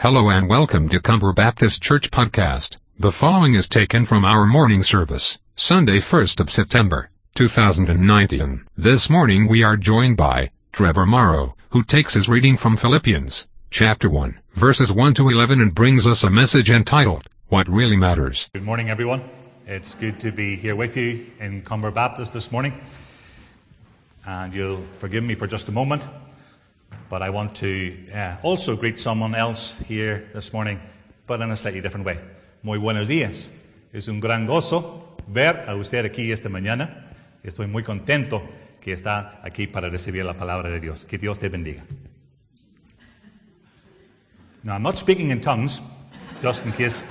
Hello and welcome to Comber Baptist Church Podcast. The following is taken from our morning service, Sunday 1st of September, 2019. This morning we are joined by Trevor Morrow, who takes his reading from Philippians, chapter 1, verses 1 to 11 and brings us a message entitled, What Really Matters. Good morning, everyone. It's good to be here with you in Comber Baptist this morning. And you'll forgive me for just a moment, but I want to uh, also greet someone else here this morning, but in a slightly different way. Muy buenos días. Es un gran gozo ver a usted aquí esta mañana. Estoy muy contento que está aquí para recibir la palabra de Dios. Que Dios te bendiga. Now, I'm not speaking in tongues, just in case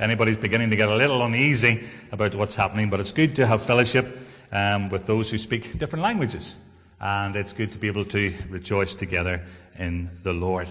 anybody's beginning to get a little uneasy about what's happening, but it's good to have fellowship um, with those who speak different languages. And it's good to be able to rejoice together in the Lord.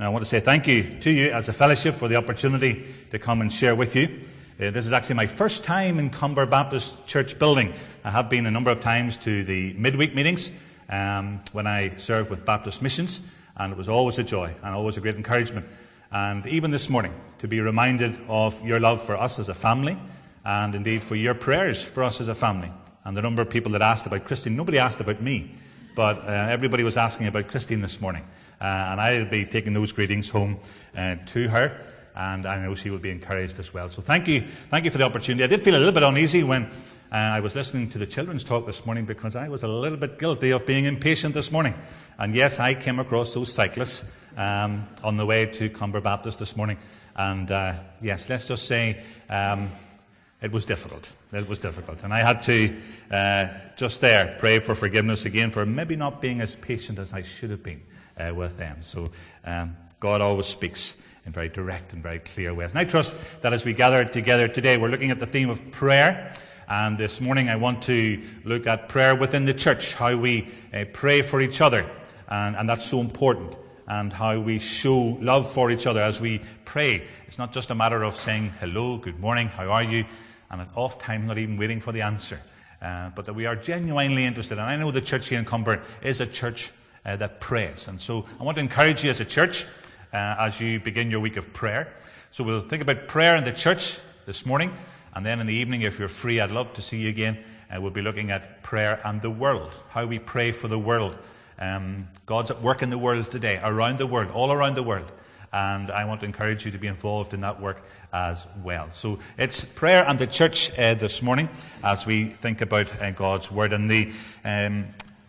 Now, I want to say thank you to you as a fellowship for the opportunity to come and share with you. Uh, this is actually my first time in Comber Baptist Church building. I have been a number of times to the midweek meetings um, when I served with Baptist Missions, and it was always a joy and always a great encouragement. And even this morning, to be reminded of your love for us as a family, and indeed for your prayers for us as a family. And the number of people that asked about Christine, nobody asked about me, but uh, everybody was asking about Christine this morning. Uh, and I'll be taking those greetings home uh, to her, and I know she will be encouraged as well. So thank you, thank you for the opportunity. I did feel a little bit uneasy when uh, I was listening to the children's talk this morning because I was a little bit guilty of being impatient this morning. And yes, I came across those cyclists um, on the way to Comber Baptist this morning. And uh, yes, let's just say um, it was difficult. It was difficult. And I had to uh, just there pray for forgiveness again for maybe not being as patient as I should have been uh, with them. So um, God always speaks in very direct and very clear ways. And I trust that as we gather together today, we're looking at the theme of prayer. And this morning I want to look at prayer within the church, how we uh, pray for each other. And, and that's so important and how we show love for each other as we pray. It's not just a matter of saying hello, good morning, how are you, and at off time not even waiting for the answer, uh, but that we are genuinely interested. And I know the church here in Comber is a church uh, that prays. And so I want to encourage you as a church uh, as you begin your week of prayer. So we'll think about prayer in the church this morning. And then in the evening, if you're free, I'd love to see you again. Uh, we'll be looking at prayer and the world, how we pray for the world. Um, God's at work in the world today, around the world, all around the world. And I want to encourage you to be involved in that work as well. So it's prayer and the church uh, this morning as we think about uh, God's word. And the um,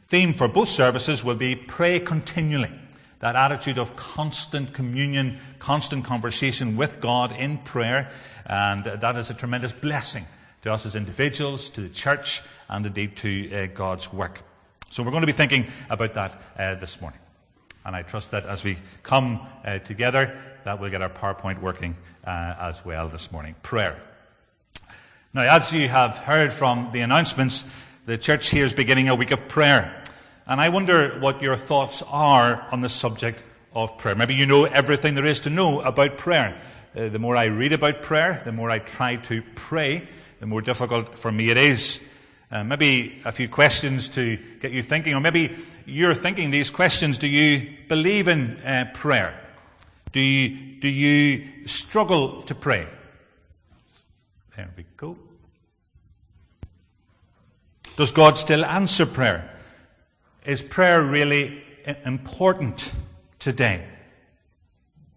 theme for both services will be pray continually. That attitude of constant communion, constant conversation with God in prayer. And that is a tremendous blessing to us as individuals, to the church, and indeed to uh, God's work. So we're going to be thinking about that uh, this morning. And I trust that as we come uh, together, that we'll get our PowerPoint working uh, as well this morning. Prayer. Now, as you have heard from the announcements, the church here is beginning a week of prayer. And I wonder what your thoughts are on the subject of prayer. Maybe you know everything there is to know about prayer. Uh, the more I read about prayer, the more I try to pray, the more difficult for me it is. Uh, maybe a few questions to get you thinking, or maybe you're thinking these questions. Do you believe in uh, prayer? Do you, do you struggle to pray? There we go. Does God still answer prayer? Is prayer really important today?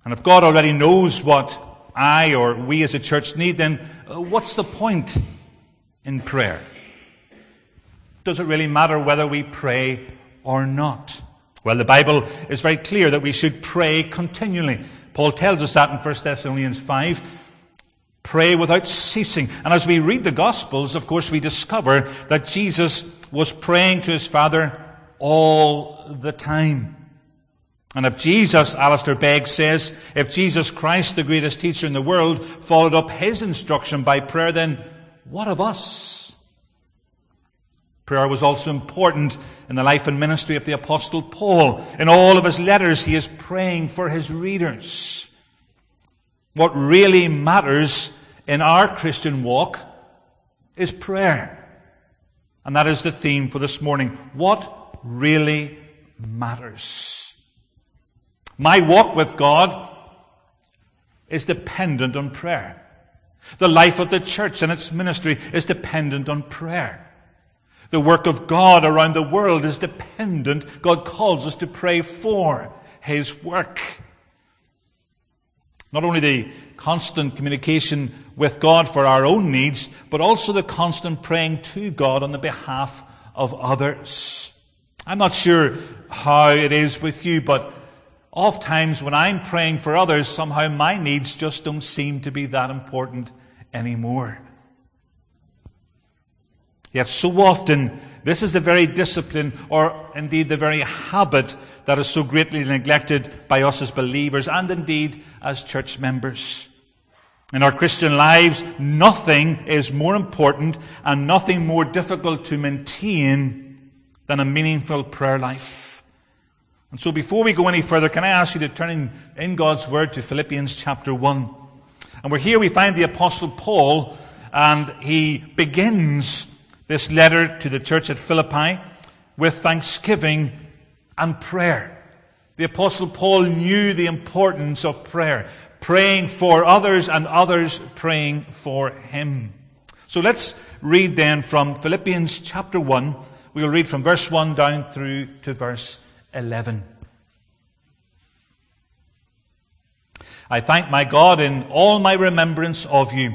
And if God already knows what I or we as a church need, then uh, what's the point in prayer? Does it really matter whether we pray or not? Well, the Bible is very clear that we should pray continually. Paul tells us that in 1 Thessalonians 5. Pray without ceasing. And as we read the Gospels, of course, we discover that Jesus was praying to his Father all the time. And if Jesus, Alistair Begg says, if Jesus Christ, the greatest teacher in the world, followed up his instruction by prayer, then what of us? Prayer was also important in the life and ministry of the Apostle Paul. In all of his letters, he is praying for his readers. What really matters in our Christian walk is prayer. And that is the theme for this morning. What really matters? My walk with God is dependent on prayer. The life of the church and its ministry is dependent on prayer. The work of God around the world is dependent. God calls us to pray for His work. Not only the constant communication with God for our own needs, but also the constant praying to God on the behalf of others. I'm not sure how it is with you, but oft times when I'm praying for others, somehow my needs just don't seem to be that important anymore. Yet so often, this is the very discipline, or indeed the very habit, that is so greatly neglected by us as believers and indeed as church members. In our Christian lives, nothing is more important and nothing more difficult to maintain than a meaningful prayer life. And so before we go any further, can I ask you to turn in, in God's Word to Philippians chapter 1. And we're here, we find the Apostle Paul, and he begins this letter to the church at Philippi with thanksgiving and prayer. The apostle Paul knew the importance of prayer, praying for others and others praying for him. So let's read then from Philippians chapter 1. We'll read from verse 1 down through to verse 11. I thank my God in all my remembrance of you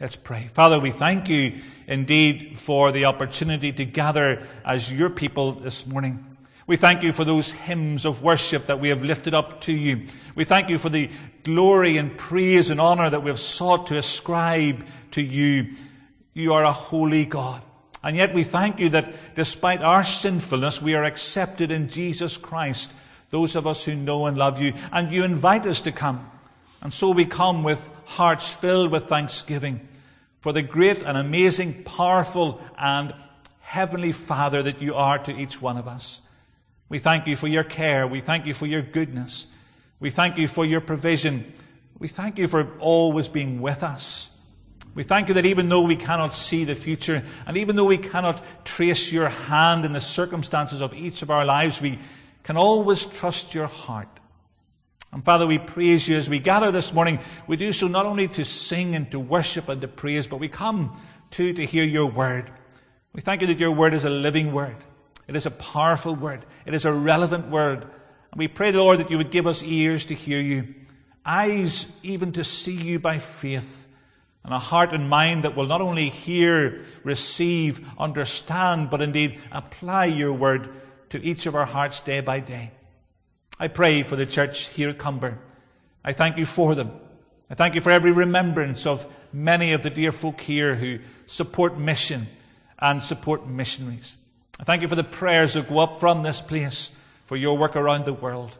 Let's pray. Father, we thank you indeed for the opportunity to gather as your people this morning. We thank you for those hymns of worship that we have lifted up to you. We thank you for the glory and praise and honor that we have sought to ascribe to you. You are a holy God. And yet we thank you that despite our sinfulness, we are accepted in Jesus Christ, those of us who know and love you. And you invite us to come. And so we come with hearts filled with thanksgiving for the great and amazing, powerful and heavenly Father that you are to each one of us. We thank you for your care. We thank you for your goodness. We thank you for your provision. We thank you for always being with us. We thank you that even though we cannot see the future, and even though we cannot trace your hand in the circumstances of each of our lives, we can always trust your heart. And Father, we praise you as we gather this morning. We do so not only to sing and to worship and to praise, but we come too to hear your word. We thank you that your word is a living word. It is a powerful word. It is a relevant word. And we pray, Lord, that you would give us ears to hear you, eyes even to see you by faith, and a heart and mind that will not only hear, receive, understand, but indeed apply your word to each of our hearts day by day. I pray for the church here at Comber. I thank you for them. I thank you for every remembrance of many of the dear folk here who support mission and support missionaries. I thank you for the prayers that go up from this place for your work around the world.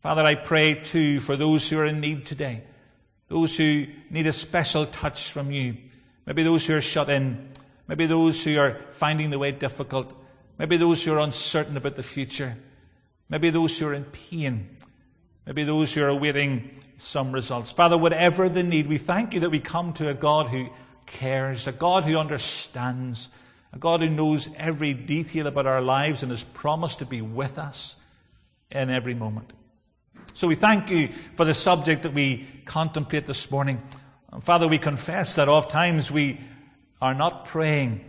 Father, I pray too for those who are in need today, those who need a special touch from you, maybe those who are shut in, maybe those who are finding the way difficult, maybe those who are uncertain about the future. Maybe those who are in pain. Maybe those who are awaiting some results. Father, whatever the need, we thank you that we come to a God who cares, a God who understands, a God who knows every detail about our lives and has promised to be with us in every moment. So we thank you for the subject that we contemplate this morning. Father, we confess that oft times we are not praying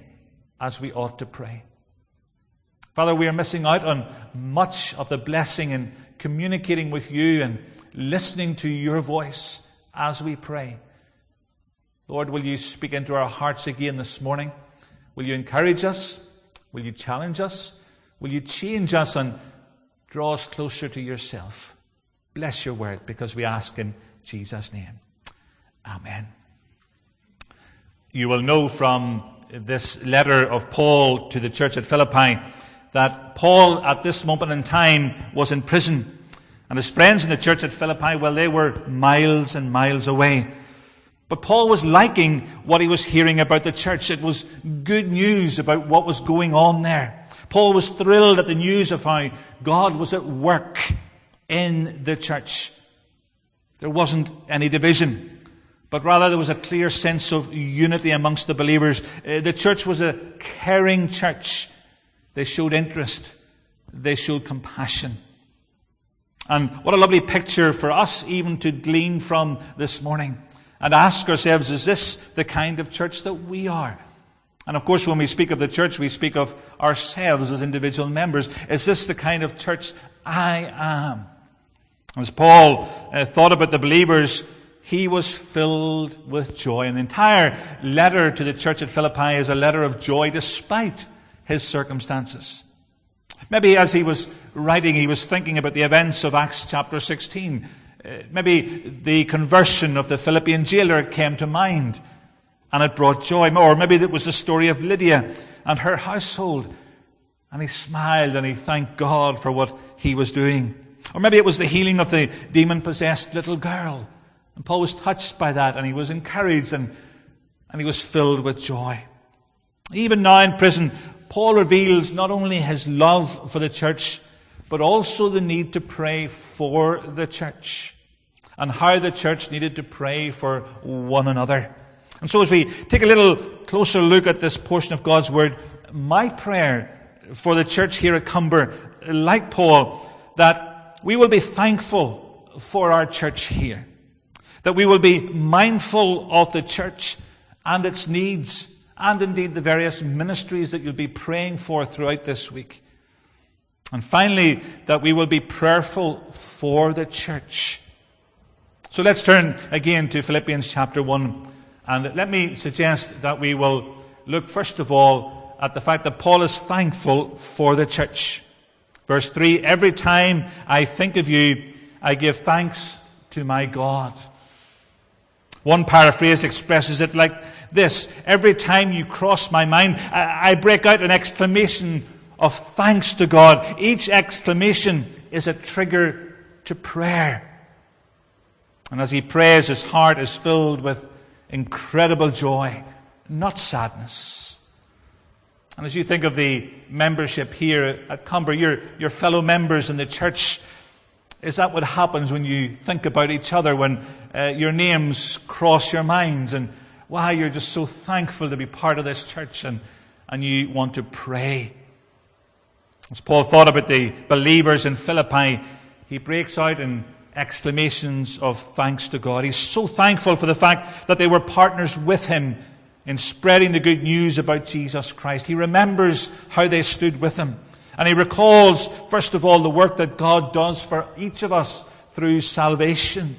as we ought to pray. Father, we are missing out on much of the blessing in communicating with you and listening to your voice as we pray. Lord, will you speak into our hearts again this morning? Will you encourage us? Will you challenge us? Will you change us and draw us closer to yourself? Bless your word because we ask in Jesus' name. Amen. You will know from this letter of Paul to the church at Philippi that Paul at this moment in time was in prison. And his friends in the church at Philippi, well, they were miles and miles away. But Paul was liking what he was hearing about the church. It was good news about what was going on there. Paul was thrilled at the news of how God was at work in the church. There wasn't any division, but rather there was a clear sense of unity amongst the believers. Uh, the church was a caring church. They showed interest. They showed compassion. And what a lovely picture for us even to glean from this morning and ask ourselves, is this the kind of church that we are? And of course, when we speak of the church, we speak of ourselves as individual members. Is this the kind of church I am? As Paul uh, thought about the believers, he was filled with joy. And the entire letter to the church at Philippi is a letter of joy despite his circumstances. Maybe as he was writing, he was thinking about the events of Acts chapter 16 uh, maybe the conversion of the Philippian jailer came to mind and it brought joy. Or maybe it was the story of Lydia and her household. And he smiled and he thanked God for what he was doing. Or maybe it was the healing of the demon possessed little girl. And Paul was touched by that and he was encouraged and, and he was filled with joy. Even now in prison, Paul reveals not only his love for the church, but also the need to pray for the church and how the church needed to pray for one another. And so as we take a little closer look at this portion of God's Word, my prayer for the church here at Comber, like Paul, that we will be thankful for our church here. That we will be mindful of the church and its needs and indeed the various ministries that you'll be praying for throughout this week. And finally, that we will be prayerful for the church. So let's turn again to Philippians chapter 1. And let me suggest that we will look first of all at the fact that Paul is thankful for the church. Verse 3 Every time I think of you, I give thanks to my God. One paraphrase expresses it like this Every time you cross my mind, I break out an exclamation of thanks to God. Each exclamation is a trigger to prayer. And as he prays, his heart is filled with incredible joy, not sadness. And as you think of the membership here at Comber, your, your fellow members in the church, is that what happens when you think about each other, when uh, your names cross your minds, and why you're just so thankful to be part of this church and, and you want to pray? As Paul thought about the believers in Philippi, he breaks out in exclamations of thanks to God. He's so thankful for the fact that they were partners with him in spreading the good news about Jesus Christ. He remembers how they stood with him. And he recalls, first of all, the work that God does for each of us through salvation.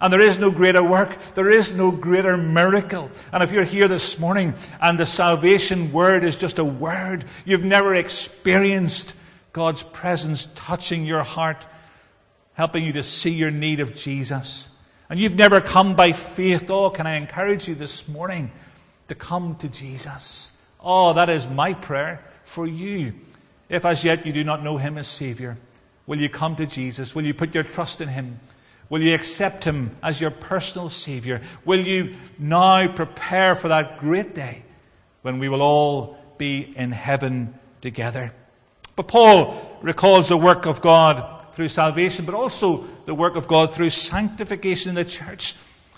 And there is no greater work. There is no greater miracle. And if you're here this morning and the salvation word is just a word, you've never experienced God's presence touching your heart, helping you to see your need of Jesus. And you've never come by faith. Oh, can I encourage you this morning to come to Jesus? Oh, that is my prayer for you. If as yet you do not know him as Savior, will you come to Jesus? Will you put your trust in him? Will you accept Him as your personal Savior? Will you now prepare for that great day when we will all be in heaven together? But Paul recalls the work of God through salvation, but also the work of God through sanctification in the church.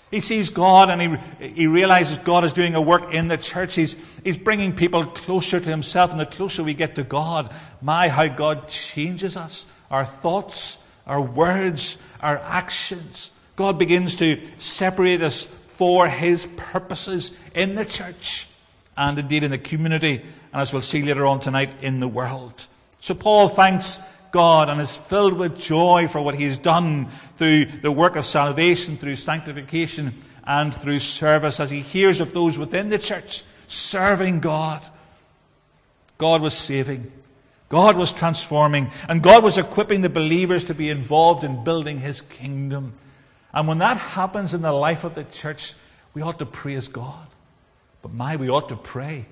He sees God and he, he realizes God is doing a work in the church. He's, he's bringing people closer to himself. And the closer we get to God, my, how God changes us, our thoughts, our words, our actions. God begins to separate us for His purposes in the church and indeed in the community, and as we'll see later on tonight, in the world. So Paul thanks God and is filled with joy for what He has done through the work of salvation, through sanctification, and through service as he hears of those within the church serving God. God was saving. God was transforming. And God was equipping the believers to be involved in building His kingdom. And when that happens in the life of the church, we ought to praise God. But my, we ought to pray.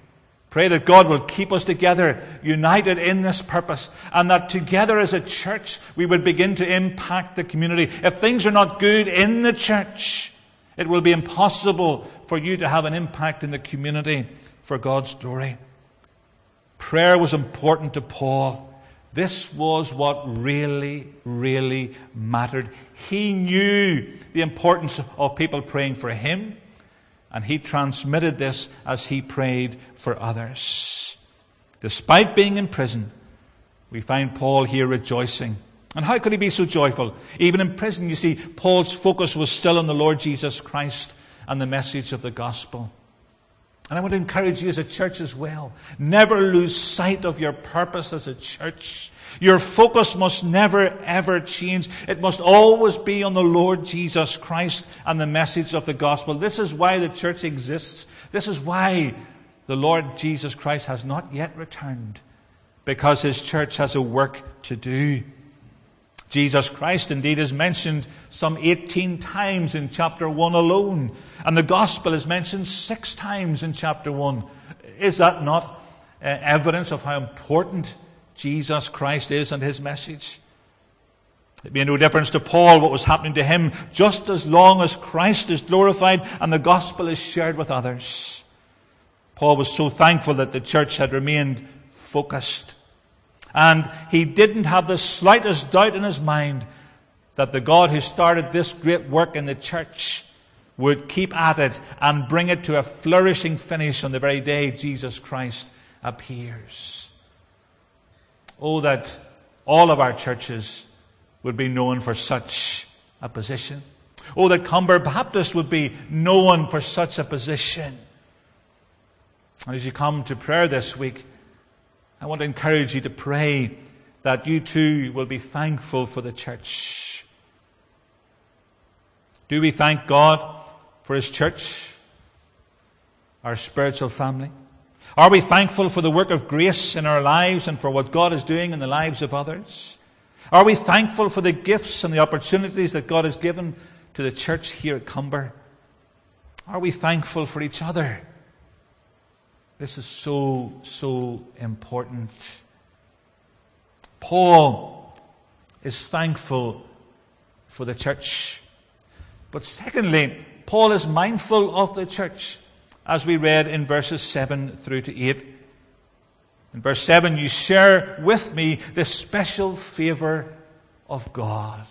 Pray that God will keep us together, united in this purpose, and that together as a church we would begin to impact the community. If things are not good in the church, it will be impossible for you to have an impact in the community for God's glory. Prayer was important to Paul. This was what really, really mattered. He knew the importance of people praying for him, and he transmitted this as he prayed for others. Despite being in prison, we find Paul here rejoicing and how could he be so joyful? Even in prison, you see, Paul's focus was still on the Lord Jesus Christ and the message of the gospel. And I want to encourage you as a church as well. Never lose sight of your purpose as a church. Your focus must never ever change. It must always be on the Lord Jesus Christ and the message of the gospel. This is why the church exists. This is why the Lord Jesus Christ has not yet returned. Because his church has a work to do. Jesus Christ indeed is mentioned some 18 times in chapter 1 alone, and the gospel is mentioned six times in chapter 1. Is that not uh, evidence of how important Jesus Christ is and his message? It made no difference to Paul what was happening to him, just as long as Christ is glorified and the gospel is shared with others. Paul was so thankful that the church had remained focused and he didn't have the slightest doubt in his mind that the God who started this great work in the church would keep at it and bring it to a flourishing finish on the very day Jesus Christ appears. Oh, that all of our churches would be known for such a position. Oh, that Comber Baptist would be known for such a position. And as you come to prayer this week, I want to encourage you to pray that you too will be thankful for the church. Do we thank God for His church, our spiritual family? Are we thankful for the work of grace in our lives and for what God is doing in the lives of others? Are we thankful for the gifts and the opportunities that God has given to the church here at Comber? Are we thankful for each other? This is so, so important. Paul is thankful for the church. But secondly, Paul is mindful of the church, as we read in verses 7 through to 8. In verse 7, you share with me the special favor of God.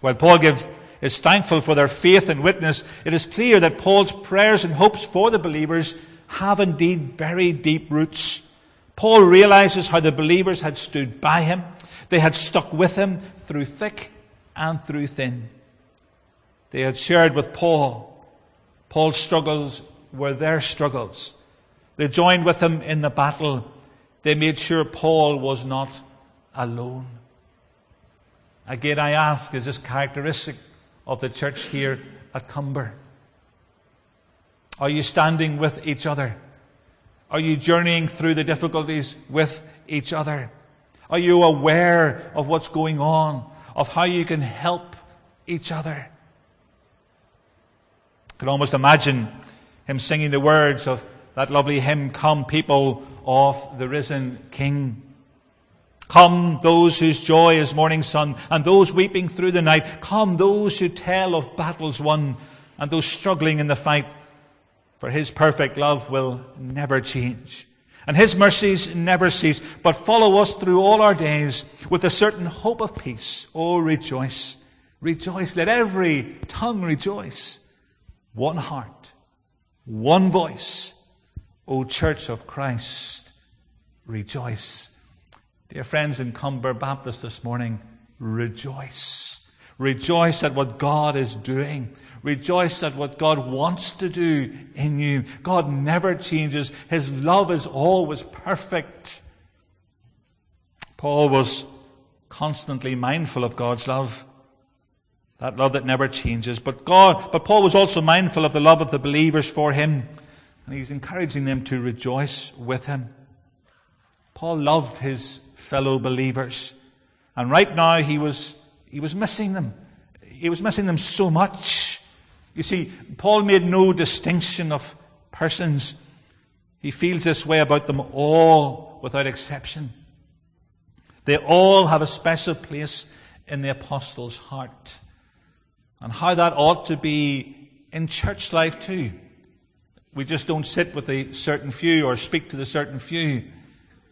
While Paul gives is thankful for their faith and witness, it is clear that Paul's prayers and hopes for the believers have indeed very deep roots. Paul realizes how the believers had stood by him. They had stuck with him through thick and through thin. They had shared with Paul. Paul's struggles were their struggles. They joined with him in the battle. They made sure Paul was not alone. Again, I ask, is this characteristic of the church here at Comber? Are you standing with each other? Are you journeying through the difficulties with each other? Are you aware of what's going on, of how you can help each other? I can almost imagine him singing the words of that lovely hymn, Come, people of the risen King. Come, those whose joy is morning sun, and those weeping through the night. Come, those who tell of battles won, and those struggling in the fight. For his perfect love will never change, and his mercies never cease, but follow us through all our days with a certain hope of peace. Oh, rejoice, rejoice. Let every tongue rejoice. One heart, one voice. O Church of Christ, rejoice. Dear friends in Comber Baptist this morning, rejoice. Rejoice at what God is doing. Rejoice at what God wants to do in you. God never changes. His love is always perfect. Paul was constantly mindful of God's love. That love that never changes. But God, but Paul was also mindful of the love of the believers for him. And he was encouraging them to rejoice with him. Paul loved his fellow believers. And right now he was, he was missing them. He was missing them so much. You see, Paul made no distinction of persons. He feels this way about them all without exception. They all have a special place in the apostle's heart. And how that ought to be in church life too. We just don't sit with a certain few or speak to the certain few,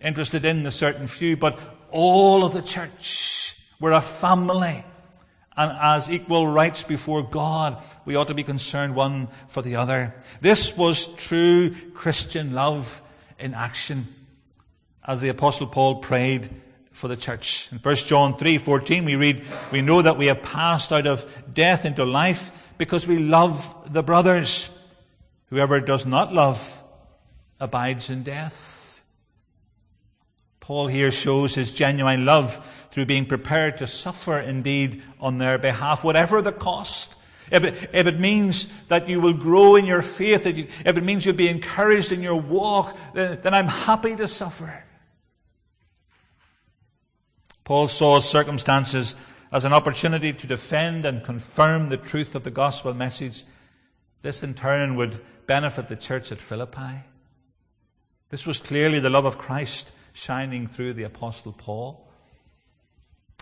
interested in the certain few, but all of the church. We're a family. And as equal rights before God, we ought to be concerned one for the other. This was true Christian love in action as the apostle Paul prayed for the church. In 1 John 3:14 we read, "We know that we have passed out of death into life because we love the brothers. Whoever does not love abides in death." Paul here shows his genuine love through being prepared to suffer indeed on their behalf, whatever the cost. If it, if it means that you will grow in your faith, if, you, if it means you'll be encouraged in your walk, then, then I'm happy to suffer. Paul saw circumstances as an opportunity to defend and confirm the truth of the gospel message. This in turn would benefit the church at Philippi. This was clearly the love of Christ shining through the apostle Paul.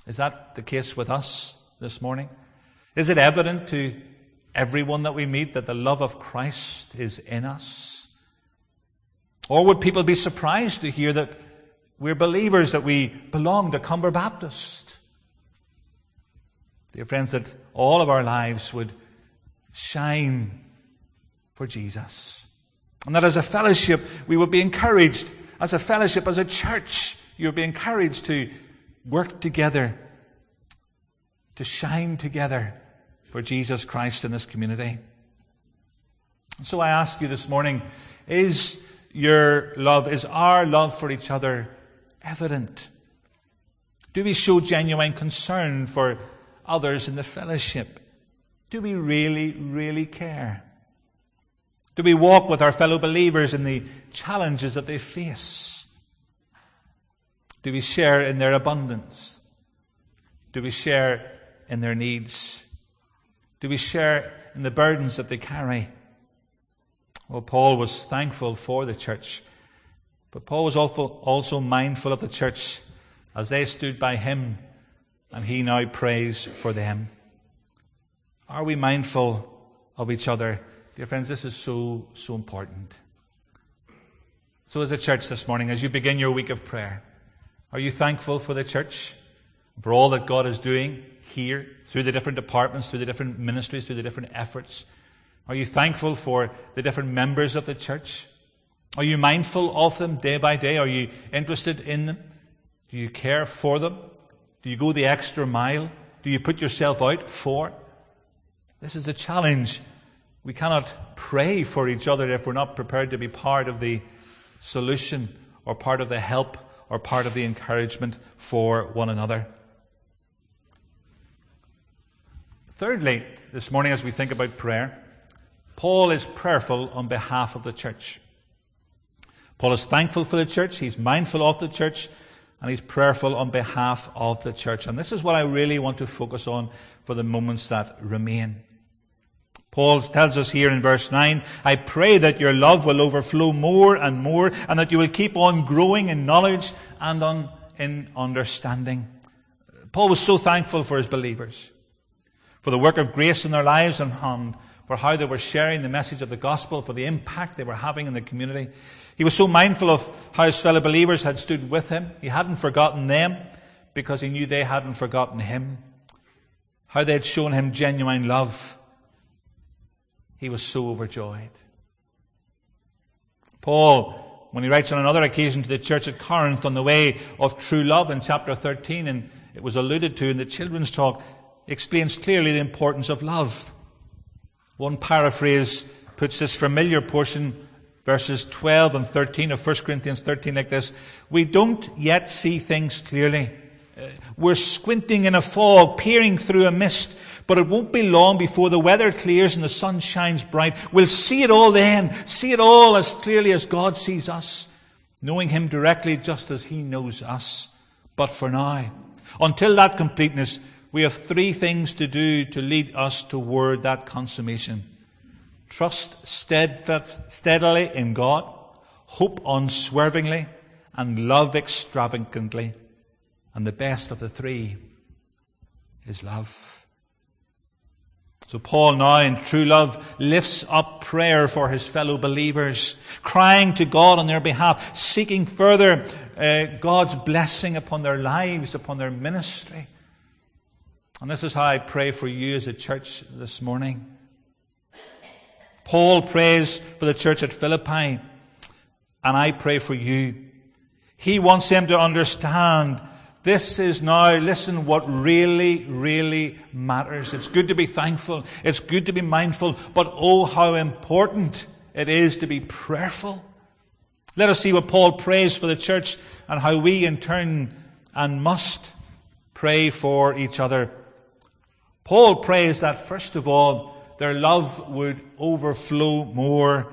Is that the case with us this morning? Is it evident to everyone that we meet that the love of Christ is in us? Or would people be surprised to hear that we're believers, that we belong to Comber Baptist? Dear friends, that all of our lives would shine for Jesus. And that as a fellowship, we would be encouraged, as a fellowship, as a church, you would be encouraged to work together, to shine together for Jesus Christ in this community. So I ask you this morning, is your love, is our love for each other evident? Do we show genuine concern for others in the fellowship? Do we really, really care? Do we walk with our fellow believers in the challenges that they face? Do we share in their abundance? Do we share in their needs? Do we share in the burdens that they carry? Well, Paul was thankful for the church, but Paul was also mindful of the church as they stood by him, and he now prays for them. Are we mindful of each other? Dear friends, this is so, so important. So, as a church this morning, as you begin your week of prayer, are you thankful for the church? For all that God is doing here, through the different departments, through the different ministries, through the different efforts? Are you thankful for the different members of the church? Are you mindful of them day by day? Are you interested in them? Do you care for them? Do you go the extra mile? Do you put yourself out for? This is a challenge. We cannot pray for each other if we're not prepared to be part of the solution or part of the help or part of the encouragement for one another. Thirdly, this morning as we think about prayer, Paul is prayerful on behalf of the church. Paul is thankful for the church, he's mindful of the church, and he's prayerful on behalf of the church. And this is what I really want to focus on for the moments that remain. Paul tells us here in verse 9, I pray that your love will overflow more and more and that you will keep on growing in knowledge and on, in understanding. Paul was so thankful for his believers, for the work of grace in their lives and, and for how they were sharing the message of the gospel, for the impact they were having in the community. He was so mindful of how his fellow believers had stood with him. He hadn't forgotten them because he knew they hadn't forgotten him. How they had shown him genuine love he was so overjoyed. Paul, when he writes on another occasion to the church at Corinth on the way of true love in chapter 13, and it was alluded to in the children's talk, explains clearly the importance of love. One paraphrase puts this familiar portion verses 12 and 13 of 1 Corinthians 13 like this. We don't yet see things clearly. Uh, we're squinting in a fog, peering through a mist, but it won't be long before the weather clears and the sun shines bright. We'll see it all then, see it all as clearly as God sees us, knowing Him directly just as He knows us. But for now, until that completeness, we have three things to do to lead us toward that consummation. Trust steadily in God, hope unswervingly, and love extravagantly. And the best of the three is love. So Paul now in true love lifts up prayer for his fellow believers, crying to God on their behalf, seeking further uh, God's blessing upon their lives, upon their ministry. And this is how I pray for you as a church this morning. Paul prays for the church at Philippi, and I pray for you. He wants them to understand this is now, listen, what really, really matters. It's good to be thankful. It's good to be mindful. But oh, how important it is to be prayerful. Let us see what Paul prays for the church and how we in turn and must pray for each other. Paul prays that first of all, their love would overflow more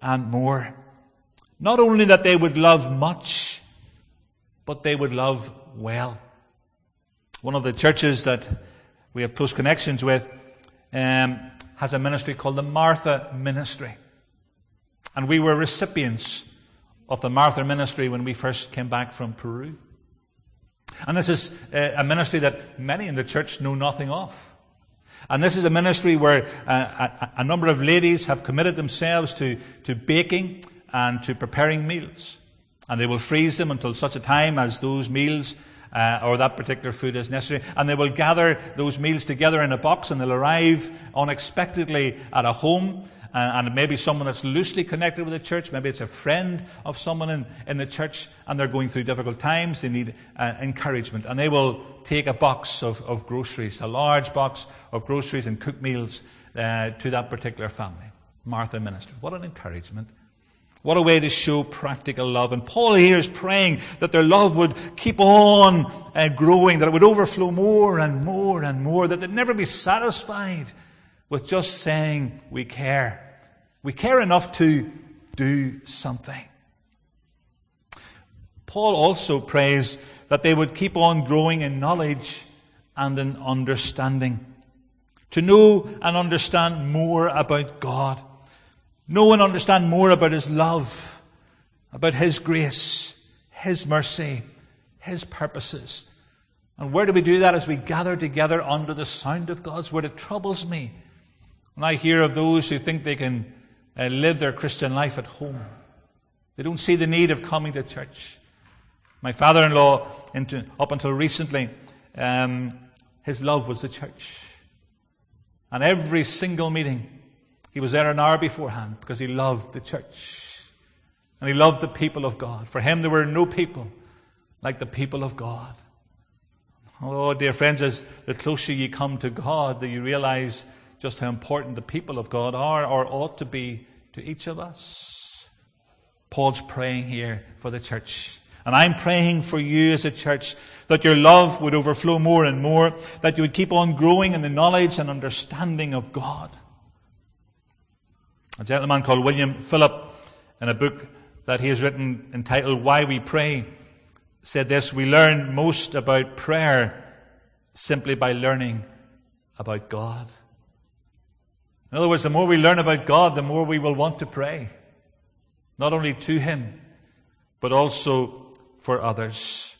and more. Not only that they would love much, but they would love well. One of the churches that we have close connections with um, has a ministry called the Martha Ministry. And we were recipients of the Martha Ministry when we first came back from Peru. And this is uh, a ministry that many in the church know nothing of. And this is a ministry where uh, a, a, number of ladies have committed themselves to, to baking and to preparing meals. And they will freeze them until such a time as those meals uh, or that particular food is necessary. And they will gather those meals together in a box and they'll arrive unexpectedly at a home. Uh, and maybe someone that's loosely connected with the church. Maybe it's a friend of someone in, in the church and they're going through difficult times. They need uh, encouragement. And they will take a box of, of groceries, a large box of groceries and cooked meals uh, to that particular family. Martha Minister. What an encouragement. What a way to show practical love. And Paul here is praying that their love would keep on uh, growing, that it would overflow more and more and more, that they'd never be satisfied with just saying, we care. We care enough to do something. Paul also prays that they would keep on growing in knowledge and in understanding. To know and understand more about God know one understand more about His love, about His grace, His mercy, His purposes. And where do we do that? As we gather together under the sound of God's word. It troubles me when I hear of those who think they can uh, live their Christian life at home. They don't see the need of coming to church. My father-in-law, up until recently, um, his love was the church. And every single meeting, he was there an hour beforehand because he loved the church. And he loved the people of God. For him, there were no people like the people of God. Oh, dear friends, as the closer you come to God, that you realize just how important the people of God are or ought to be to each of us. Paul's praying here for the church. And I'm praying for you as a church that your love would overflow more and more, that you would keep on growing in the knowledge and understanding of God. A gentleman called William Philip, in a book that he has written entitled Why We Pray, said this We learn most about prayer simply by learning about God. In other words, the more we learn about God, the more we will want to pray. Not only to Him, but also for others.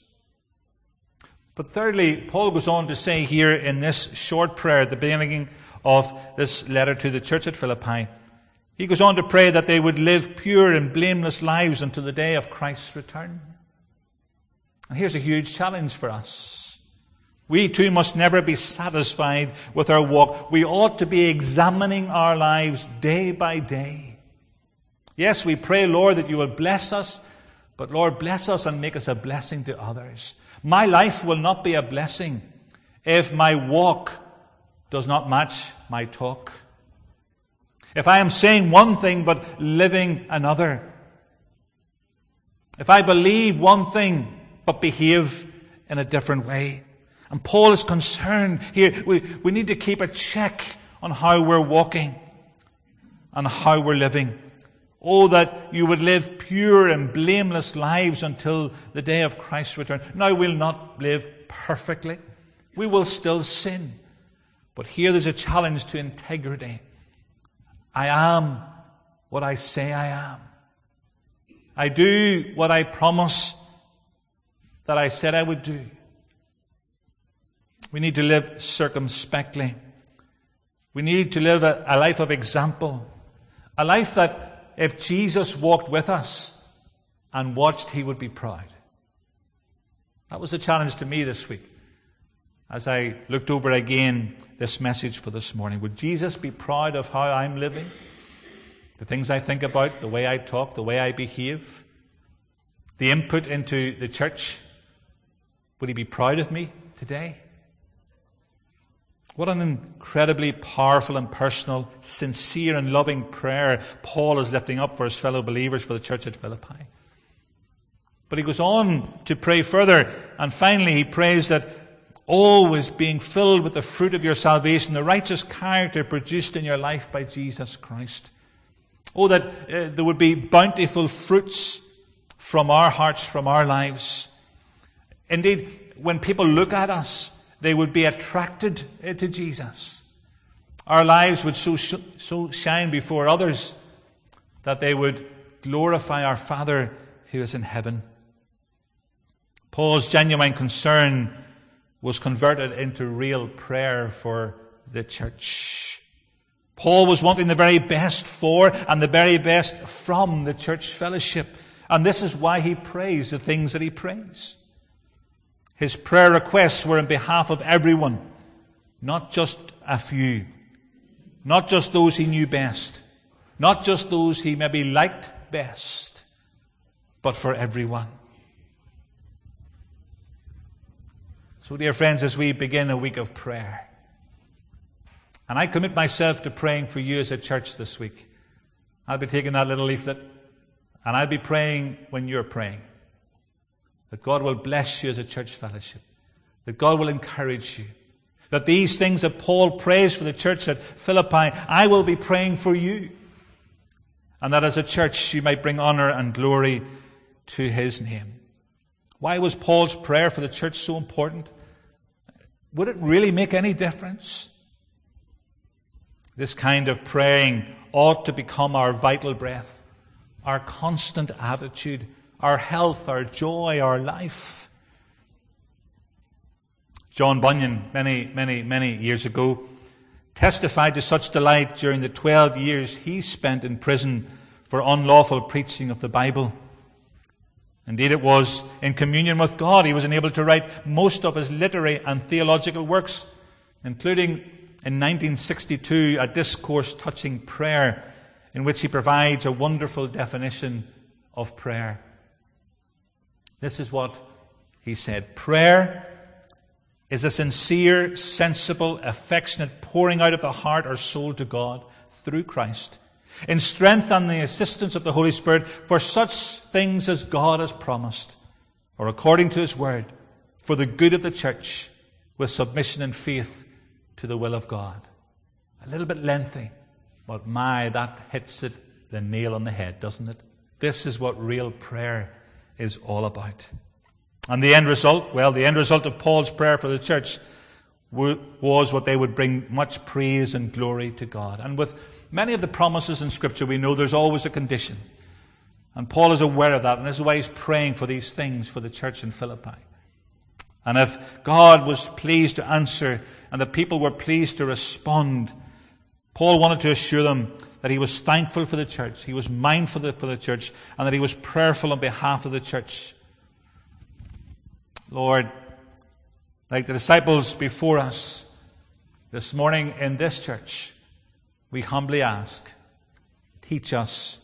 But thirdly, Paul goes on to say here in this short prayer at the beginning of this letter to the church at Philippi, he goes on to pray that they would live pure and blameless lives until the day of Christ's return. And here's a huge challenge for us. We too must never be satisfied with our walk. We ought to be examining our lives day by day. Yes, we pray, Lord, that you will bless us, but Lord, bless us and make us a blessing to others. My life will not be a blessing if my walk does not match my talk. If I am saying one thing but living another. If I believe one thing but behave in a different way. And Paul is concerned here. We, we need to keep a check on how we're walking and how we're living. Oh, that you would live pure and blameless lives until the day of Christ's return. Now, we'll not live perfectly. We will still sin. But here there's a challenge to integrity. I am what I say I am. I do what I promise that I said I would do. We need to live circumspectly. We need to live a, a life of example. A life that if Jesus walked with us and watched, he would be proud. That was a challenge to me this week as I looked over again this message for this morning. Would Jesus be proud of how I'm living? The things I think about, the way I talk, the way I behave, the input into the church. Would he be proud of me today? What an incredibly powerful and personal, sincere and loving prayer Paul is lifting up for his fellow believers for the church at Philippi. But he goes on to pray further, and finally he prays that always being filled with the fruit of your salvation, the righteous character produced in your life by Jesus Christ. Oh, that uh, there would be bountiful fruits from our hearts, from our lives. Indeed, when people look at us, they would be attracted eh, to Jesus. Our lives would so, so shine before others that they would glorify our Father who is in heaven. Paul's genuine concern was converted into real prayer for the church. Paul was wanting the very best for and the very best from the church fellowship. And this is why he prays the things that he prays. His prayer requests were in behalf of everyone, not just a few, not just those he knew best, not just those he maybe liked best, but for everyone. So, dear friends, as we begin a week of prayer, and I commit myself to praying for you as a church this week, I'll be taking that little leaflet and I'll be praying when you're praying. That God will bless you as a church fellowship. That God will encourage you. That these things that Paul prays for the church at Philippi, I will be praying for you. And that as a church you might bring honor and glory to his name. Why was Paul's prayer for the church so important? Would it really make any difference? This kind of praying ought to become our vital breath, our constant attitude our health, our joy, our life. John Bunyan, many, many, many years ago, testified to such delight during the 12 years he spent in prison for unlawful preaching of the Bible. Indeed, it was in communion with God he was enabled to write most of his literary and theological works, including in 1962 a discourse touching prayer, in which he provides a wonderful definition of prayer. This is what he said Prayer is a sincere, sensible, affectionate pouring out of the heart or soul to God through Christ, in strength and the assistance of the Holy Spirit for such things as God has promised, or according to his word, for the good of the church, with submission and faith to the will of God. A little bit lengthy, but my, that hits it the nail on the head, doesn't it? This is what real prayer is all about. And the end result, well, the end result of Paul's prayer for the church was what they would bring much praise and glory to God. And with many of the promises in Scripture, we know there's always a condition. And Paul is aware of that, and this is why he's praying for these things for the church in Philippi. And if God was pleased to answer and the people were pleased to respond, Paul wanted to assure them that he was thankful for the church, he was mindful for the church, and that he was prayerful on behalf of the church. Lord, like the disciples before us, this morning in this church, we humbly ask, teach us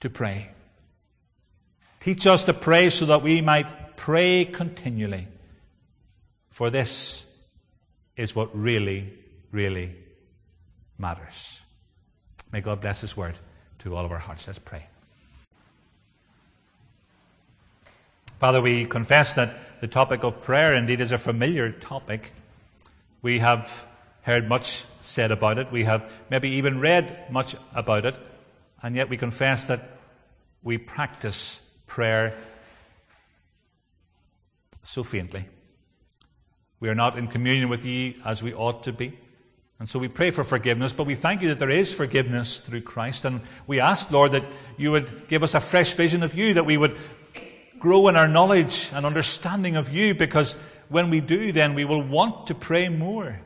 to pray. Teach us to pray so that we might pray continually. For this is what really, really matters. May God bless His word to all of our hearts. Let's pray. Father, we confess that the topic of prayer indeed is a familiar topic. We have heard much said about it. We have maybe even read much about it. And yet we confess that we practice prayer so faintly. We are not in communion with you as we ought to be. And so we pray for forgiveness, but we thank you that there is forgiveness through Christ. And we ask, Lord, that you would give us a fresh vision of you, that we would grow in our knowledge and understanding of you, because when we do, then we will want to pray more.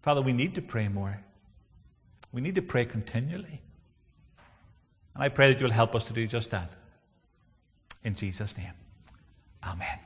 Father, we need to pray more. We need to pray continually. And I pray that you'll help us to do just that. In Jesus' name. Amen.